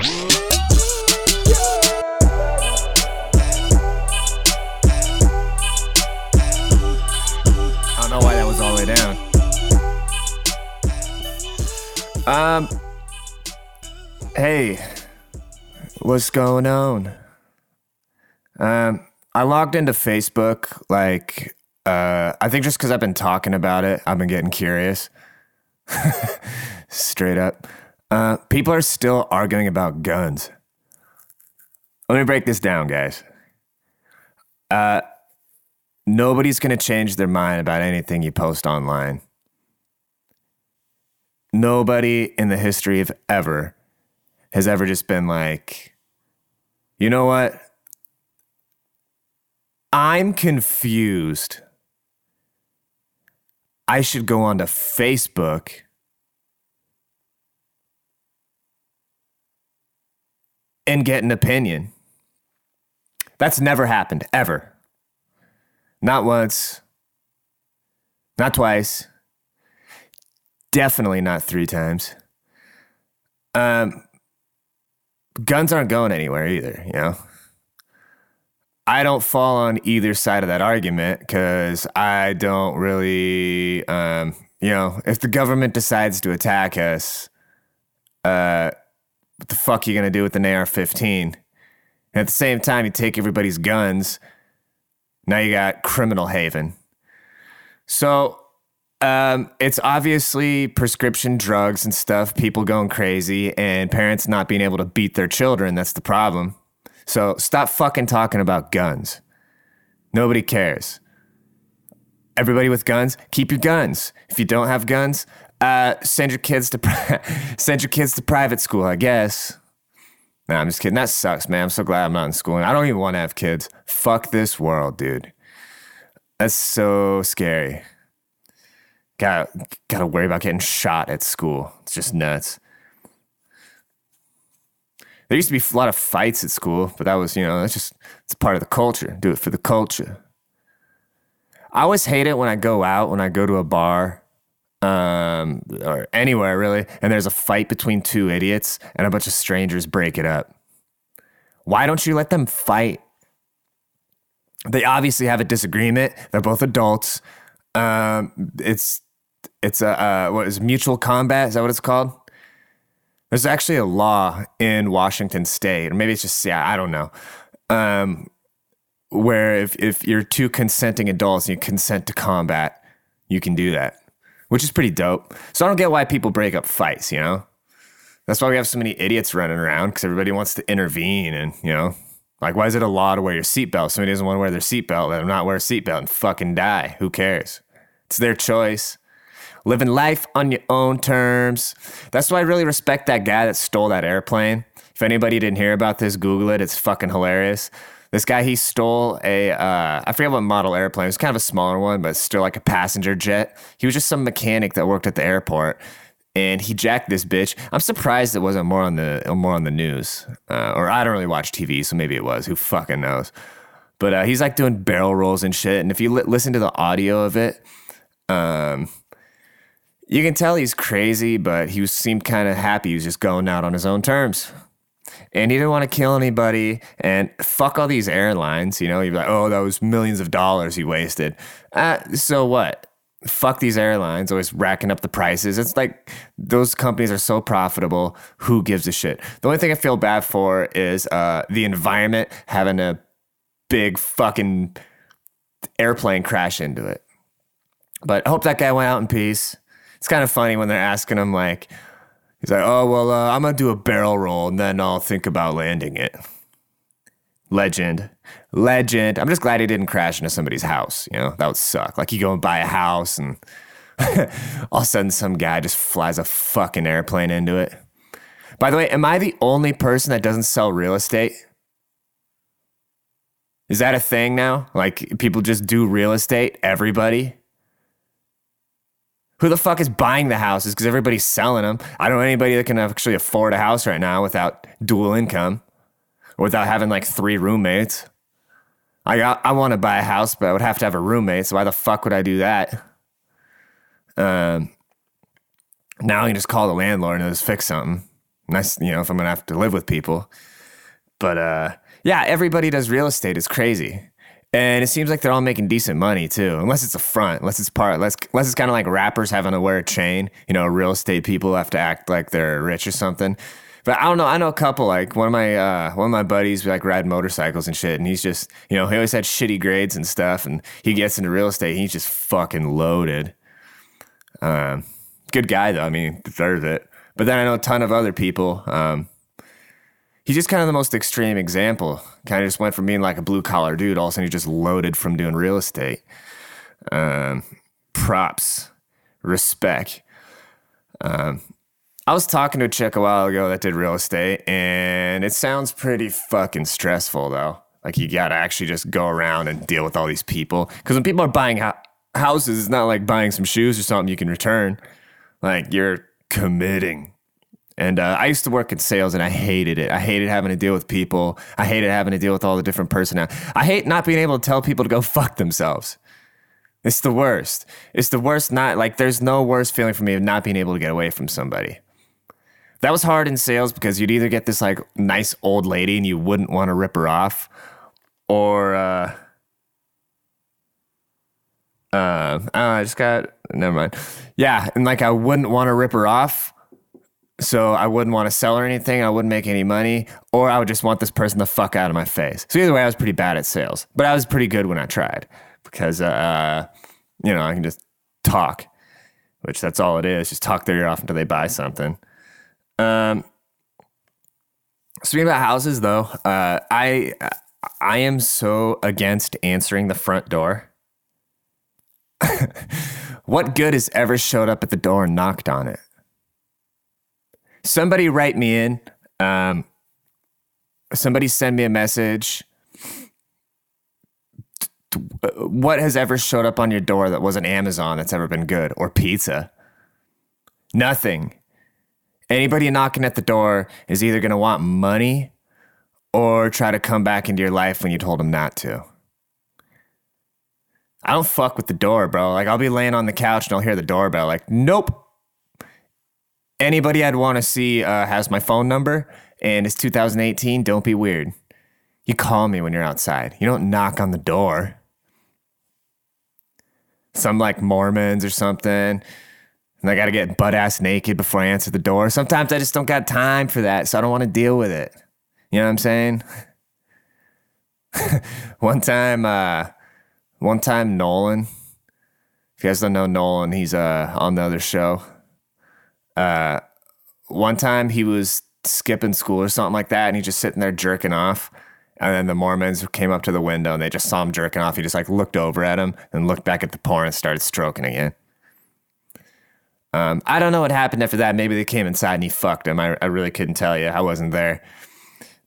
I don't know why that was all the way down. Um, hey, what's going on? Um, I logged into Facebook like uh, I think just because I've been talking about it, I've been getting curious. Straight up, uh, people are still arguing about guns. Let me break this down, guys. Uh, nobody's gonna change their mind about anything you post online. Nobody in the history of ever has ever just been like, you know what? I'm confused. I should go onto Facebook and get an opinion. That's never happened, ever. Not once, not twice, definitely not three times. Um, guns aren't going anywhere either, you know? I don't fall on either side of that argument because I don't really, um, you know, if the government decides to attack us, uh, what the fuck are you gonna do with an AR-15? And at the same time, you take everybody's guns. Now you got criminal haven. So um, it's obviously prescription drugs and stuff, people going crazy, and parents not being able to beat their children. That's the problem. So stop fucking talking about guns. Nobody cares. Everybody with guns, keep your guns. If you don't have guns, uh, send your kids to pri- send your kids to private school. I guess. Nah, I'm just kidding. That sucks, man. I'm so glad I'm not in school. I don't even want to have kids. Fuck this world, dude. That's so scary. Got got to worry about getting shot at school. It's just nuts. There used to be a lot of fights at school, but that was, you know, that's just it's part of the culture. Do it for the culture. I always hate it when I go out, when I go to a bar, um, or anywhere really, and there's a fight between two idiots and a bunch of strangers break it up. Why don't you let them fight? They obviously have a disagreement. They're both adults. Um, it's it's a uh, what is mutual combat? Is that what it's called? There's actually a law in Washington State, or maybe it's just yeah, I don't know, um, where if if you're two consenting adults and you consent to combat, you can do that, which is pretty dope. So I don't get why people break up fights. You know, that's why we have so many idiots running around because everybody wants to intervene, and you know, like why is it a law to wear your seatbelt? Somebody doesn't want to wear their seatbelt, let them not wear a seatbelt and fucking die. Who cares? It's their choice living life on your own terms. That's why I really respect that guy that stole that airplane. If anybody didn't hear about this, Google it. It's fucking hilarious. This guy, he stole a, uh, I forget what model airplane. It was kind of a smaller one, but still like a passenger jet. He was just some mechanic that worked at the airport, and he jacked this bitch. I'm surprised it wasn't more on the more on the news, uh, or I don't really watch TV, so maybe it was. Who fucking knows? But uh, he's like doing barrel rolls and shit. And if you li- listen to the audio of it, um, you can tell he's crazy, but he was, seemed kind of happy. He was just going out on his own terms. And he didn't want to kill anybody. And fuck all these airlines. You know, you'd be like, oh, that was millions of dollars he wasted. Uh, so what? Fuck these airlines, always racking up the prices. It's like those companies are so profitable. Who gives a shit? The only thing I feel bad for is uh, the environment having a big fucking airplane crash into it. But I hope that guy went out in peace it's kind of funny when they're asking him like he's like oh well uh, i'm gonna do a barrel roll and then i'll think about landing it. Legend. Legend. I'm just glad he didn't crash into somebody's house you know? That would suck. Like you go and buy a house and all of a sudden some guy just flies a fucking airplane into it. By the way am i the only person that doesn't sell real estate? Is that a thing now? Like people just do real estate? Everybody who the fuck is buying the houses because everybody's selling them. I don't know anybody that can actually afford a house right now without dual income or without having like three roommates. I got, I want to buy a house, but I would have to have a roommate. So why the fuck would I do that? Um, now I can just call the landlord and just fix something. Nice, you know, if I'm gonna have to live with people. But uh, yeah, everybody does real estate. It's crazy. And it seems like they're all making decent money too, unless it's a front, unless it's part, unless, unless it's kind of like rappers having to wear a chain. You know, real estate people have to act like they're rich or something. But I don't know. I know a couple. Like one of my uh, one of my buddies, like ride motorcycles and shit, and he's just you know he always had shitty grades and stuff, and he gets into real estate. He's just fucking loaded. Um, good guy though. I mean, deserves it. But then I know a ton of other people. Um, he's just kind of the most extreme example. Kind of just went from being like a blue collar dude, all of a sudden he's just loaded from doing real estate. Um, props, respect. Um, I was talking to a chick a while ago that did real estate, and it sounds pretty fucking stressful though. Like you gotta actually just go around and deal with all these people. Because when people are buying ho- houses, it's not like buying some shoes or something you can return. Like you're committing. And uh, I used to work in sales and I hated it. I hated having to deal with people. I hated having to deal with all the different personnel. I hate not being able to tell people to go fuck themselves. It's the worst. It's the worst. Not like there's no worse feeling for me of not being able to get away from somebody. That was hard in sales because you'd either get this like nice old lady and you wouldn't want to rip her off, or uh, uh, I just got never mind. Yeah, and like I wouldn't want to rip her off, so I wouldn't want to sell her anything. I wouldn't make any money, or I would just want this person the fuck out of my face. So either way, I was pretty bad at sales, but I was pretty good when I tried because uh, you know I can just talk, which that's all it is. Just talk their ear off until they buy something. Um, speaking about houses, though, uh, I I am so against answering the front door. what good has ever showed up at the door and knocked on it? Somebody write me in. Um, somebody send me a message. What has ever showed up on your door that wasn't Amazon that's ever been good or pizza? Nothing. Anybody knocking at the door is either going to want money or try to come back into your life when you told them not to. I don't fuck with the door, bro. Like I'll be laying on the couch and I'll hear the doorbell. Like, nope. Anybody I'd want to see uh, has my phone number, and it's 2018. Don't be weird. You call me when you're outside. You don't knock on the door. Some like Mormons or something. And I got to get butt ass naked before I answer the door. Sometimes I just don't got time for that, so I don't want to deal with it. You know what I'm saying? one time, uh, one time Nolan. If you guys don't know Nolan, he's uh, on the other show. Uh, one time he was skipping school or something like that, and he's just sitting there jerking off. And then the Mormons came up to the window and they just saw him jerking off. He just like looked over at him and looked back at the porn and started stroking again. Um, I don't know what happened after that. Maybe they came inside and he fucked him. I, I really couldn't tell you. I wasn't there.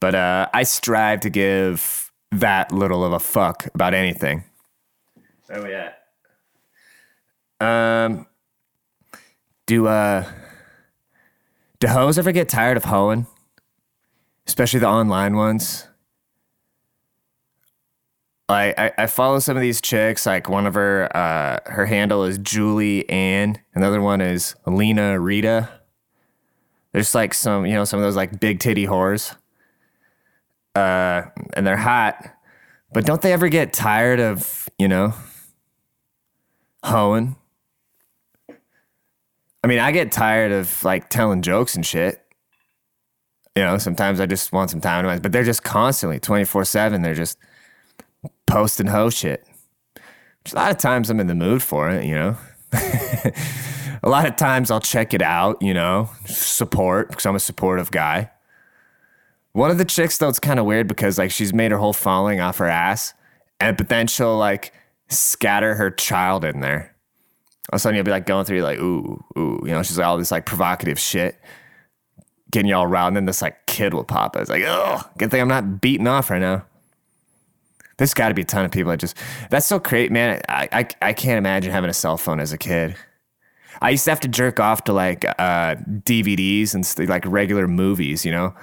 But uh, I strive to give that little of a fuck about anything. Where we at? Um, do uh, do hoes ever get tired of hoeing? Especially the online ones. I, I, follow some of these chicks. Like one of her, uh, her handle is Julie Ann. Another one is Lena Rita. There's like some, you know, some of those like big titty whores. Uh, and they're hot, but don't they ever get tired of, you know, hoeing? I mean, I get tired of like telling jokes and shit. You know, sometimes I just want some time to, myself, but they're just constantly 24 7. They're just, posting hoe shit. Which a lot of times I'm in the mood for it, you know. a lot of times I'll check it out, you know, support because I'm a supportive guy. One of the chicks though, it's kind of weird because like she's made her whole following off her ass, and but then she'll like scatter her child in there. All of a sudden you'll be like going through like ooh ooh, you know, she's like all this like provocative shit, getting you all riled, and then this like kid will pop. Up it's like oh, good thing I'm not beating off right now. There's got to be a ton of people that just that's so great, man. I, I I can't imagine having a cell phone as a kid. I used to have to jerk off to like uh, DVDs and st- like regular movies, you know,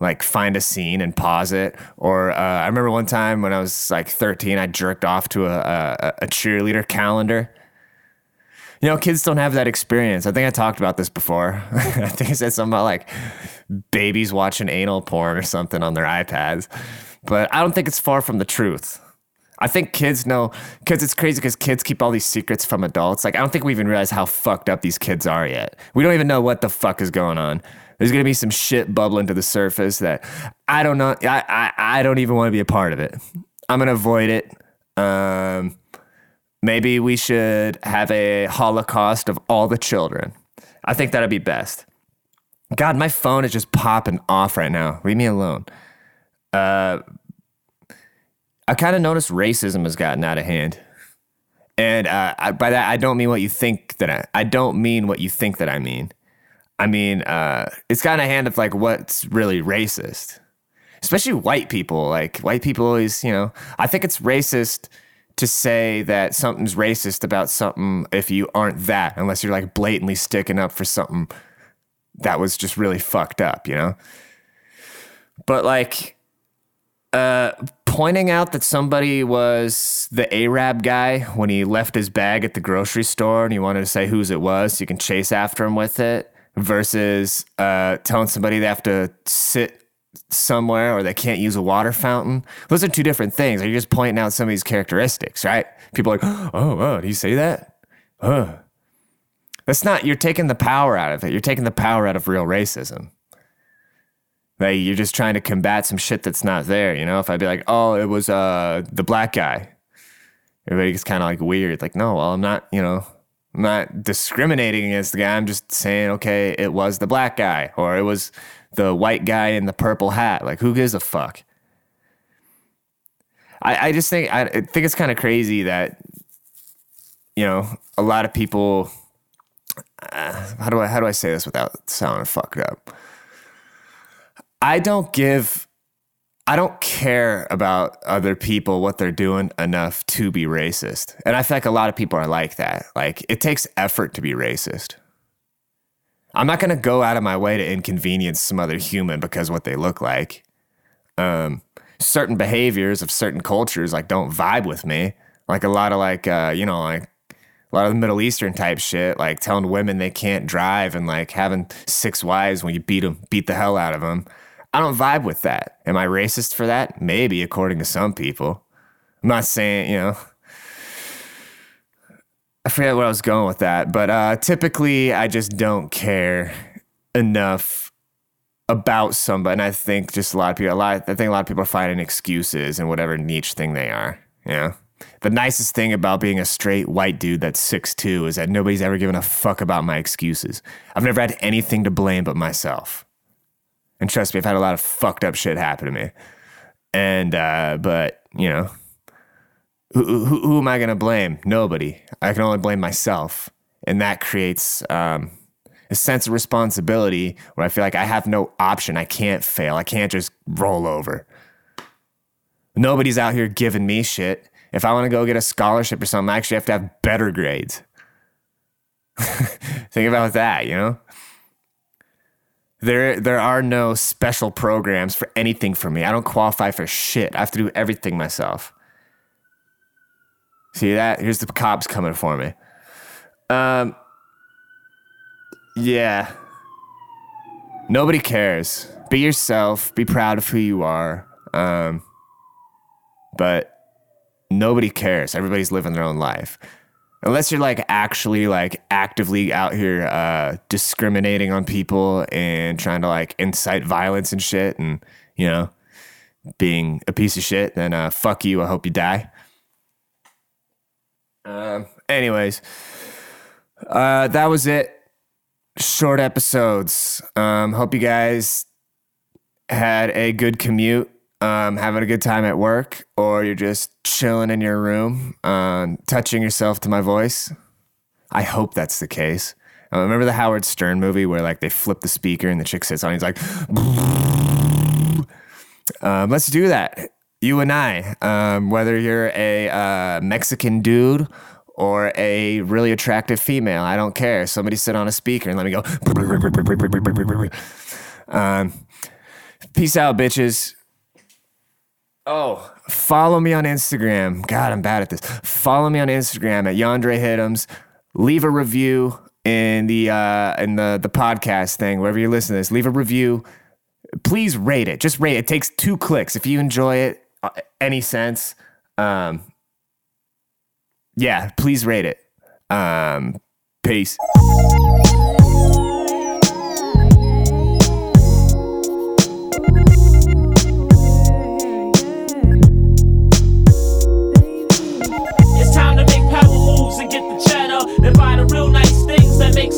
like find a scene and pause it. Or uh, I remember one time when I was like 13, I jerked off to a, a, a cheerleader calendar. You know, kids don't have that experience. I think I talked about this before. I think I said something about like babies watching anal porn or something on their iPads, but I don't think it's far from the truth. I think kids know because it's crazy because kids keep all these secrets from adults. Like, I don't think we even realize how fucked up these kids are yet. We don't even know what the fuck is going on. There's gonna be some shit bubbling to the surface that I don't know. I I, I don't even want to be a part of it. I'm gonna avoid it. Um, maybe we should have a holocaust of all the children. I think that'd be best. God, my phone is just popping off right now. Leave me alone. Uh, I kind of noticed racism has gotten out of hand. And uh, I, by that, I don't mean what you think that I, I don't mean what you think that I mean. I mean, uh, it's kind of hand of like what's really racist, especially white people. Like white people always, you know, I think it's racist to say that something's racist about something if you aren't that, unless you're like blatantly sticking up for something that was just really fucked up, you know? But like, uh, pointing out that somebody was the Arab guy when he left his bag at the grocery store and he wanted to say whose it was so you can chase after him with it versus uh, telling somebody they have to sit somewhere or they can't use a water fountain. Those are two different things. Are You're just pointing out somebody's characteristics, right? People are like, oh, oh, do you say that? Oh. That's not, you're taking the power out of it. You're taking the power out of real racism. Like you're just trying to combat some shit that's not there, you know? If I'd be like, oh, it was uh, the black guy, everybody gets kind of like weird. Like, no, well, I'm not, you know, I'm not discriminating against the guy. I'm just saying, okay, it was the black guy or it was the white guy in the purple hat. Like, who gives a fuck? I, I just think I think it's kind of crazy that you know a lot of people. Uh, how do I how do I say this without sounding fucked up? I don't give I don't care about other people, what they're doing enough to be racist. And I feel like a lot of people are like that. Like it takes effort to be racist. I'm not going to go out of my way to inconvenience some other human because what they look like. Um, certain behaviors of certain cultures like don't vibe with me. Like a lot of like uh, you know like a lot of the Middle Eastern type shit, like telling women they can't drive and like having six wives when you beat them, beat the hell out of them. I don't vibe with that. Am I racist for that? Maybe, according to some people. I'm not saying, you know, I forget where I was going with that, but uh, typically I just don't care enough about somebody. And I think just a lot of people, a lot, I think a lot of people are finding excuses in whatever niche thing they are. Know? The nicest thing about being a straight white dude that's six two is that nobody's ever given a fuck about my excuses. I've never had anything to blame but myself. And trust me, I've had a lot of fucked up shit happen to me. And, uh, but, you know, who, who, who am I going to blame? Nobody. I can only blame myself. And that creates um, a sense of responsibility where I feel like I have no option. I can't fail. I can't just roll over. Nobody's out here giving me shit. If I want to go get a scholarship or something, I actually have to have better grades. Think about that, you know? There, there are no special programs for anything for me. I don't qualify for shit. I have to do everything myself. See that? Here's the cops coming for me. Um, yeah. Nobody cares. Be yourself. Be proud of who you are. Um, but nobody cares. Everybody's living their own life unless you're like actually like actively out here uh, discriminating on people and trying to like incite violence and shit and you know being a piece of shit then uh, fuck you i hope you die um, anyways uh, that was it short episodes um, hope you guys had a good commute um, having a good time at work, or you're just chilling in your room, um, touching yourself to my voice. I hope that's the case. Uh, remember the Howard Stern movie where like they flip the speaker and the chick sits on. He's like, um, let's do that. You and I, um, whether you're a uh, Mexican dude or a really attractive female, I don't care. Somebody sit on a speaker and let me go. Um, peace out, bitches. Oh, follow me on Instagram. God, I'm bad at this. Follow me on Instagram at Yandre Hitums. leave a review in the uh, in the the podcast thing wherever you listen to this. Leave a review. Please rate it. Just rate it. It takes two clicks. If you enjoy it, any sense, um, yeah, please rate it. Um, peace.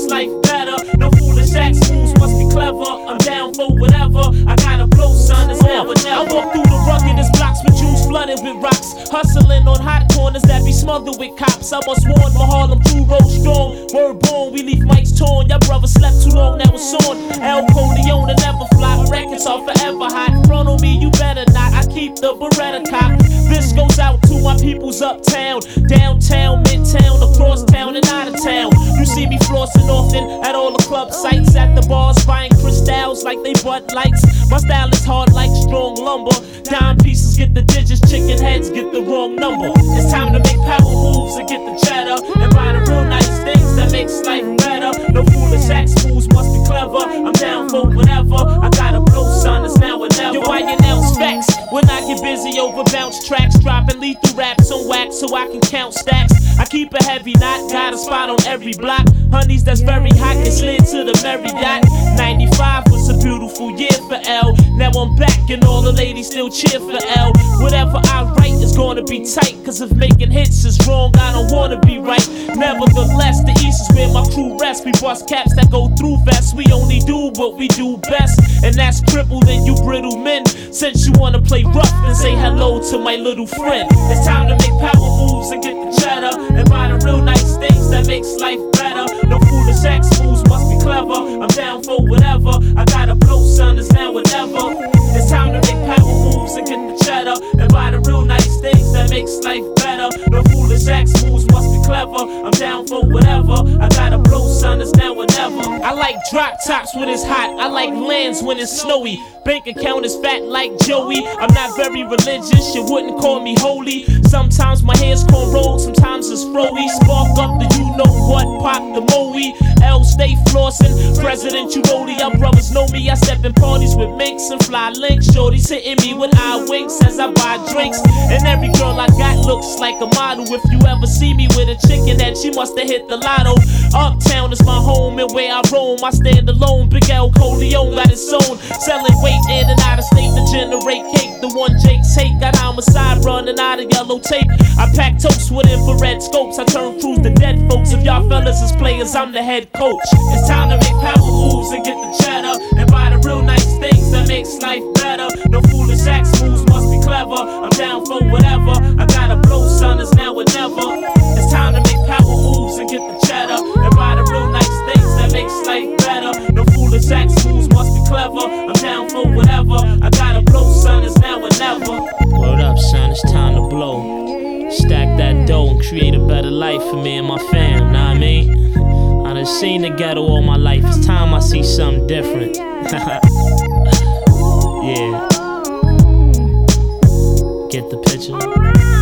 Life better. No foolish acts, must be clever. I'm down for whatever. I gotta blow, son. It's never never. I walk through the ruggedest blocks with Jews flooded with rocks, hustling on hot corners that be smothered with cops. I was warned for Harlem true road strong. Word born, we leave mics torn. Your brother slept too long, now it's on. El Corleone never fly. Records are forever hot. Front on me, you better not. I keep the Beretta cock. This goes out to my peoples uptown, downtown, midtown, across town, and out of town. You see me flossing often at all the club sites, at the bars, buying crystals like they butt lights. My style is hard like strong lumber. Dime pieces get the digits, chicken heads get the wrong number. It's time to make power moves and get the cheddar and buy the real nice things that makes life better. No foolish acts, fools must be clever. I'm down for whatever. I gotta blow, son. It's now or never. Yo, you announce facts when I get busy over bounce tracks, dropping lethal raps on so I can count stacks. I keep a heavy knot, got a spot on every block. Honeys that's very hot get slid to the Marriott. 95 was a beautiful year for L. Now I'm back and all the ladies still cheer for L. Whatever I write is gonna be tight, cause if making hits is wrong, I don't wanna be right. Nevertheless, the East is where my crew rests. We bust caps that go through vests. We only do what we do best, and that's crippled and you brittle men. Since you wanna play rough and say hello to my little friend, it's time to make power moves and get the cheddar and buy the real nice things that makes life better. No foolish sex fools must be clever. I'm down for whatever. I gotta blow, son. It's now or never. It's time to make power moves and get the cheddar and buy the real nice things that makes life better. No foolish sex be clever. I'm down for whatever. I got a blue son. It's now or never. I like drop tops when it's hot. I like lands when it's snowy. Bank account is fat like Joey. I'm not very religious. You wouldn't call me holy. Sometimes my hair's cornrowed. Sometimes it's froey. Spark up the you know what. Pop the moe. L stay flossing. President rolly. Our brothers know me. I step in parties with minks and fly links. Shorty's hitting me with eye winks as I buy drinks. And every girl I got looks like a model. If you ever see me with a chicken head, she must have hit the lotto. Uptown is my home and where I roam. I stand alone. Big L Corleone got his own. Selling weight in and out of state to generate cake. The one Jake's hate got homicide running out of yellow tape. I pack toast with infrared scopes. I turn crews to dead folks. If y'all fellas is players, I'm the head coach. It's time to make power moves and get the cheddar and buy the real nice things that makes life better. No foolish acts, moves must be clever. I'm down for whatever. Seen the ghetto all my life, it's time I see something different. yeah. Get the picture?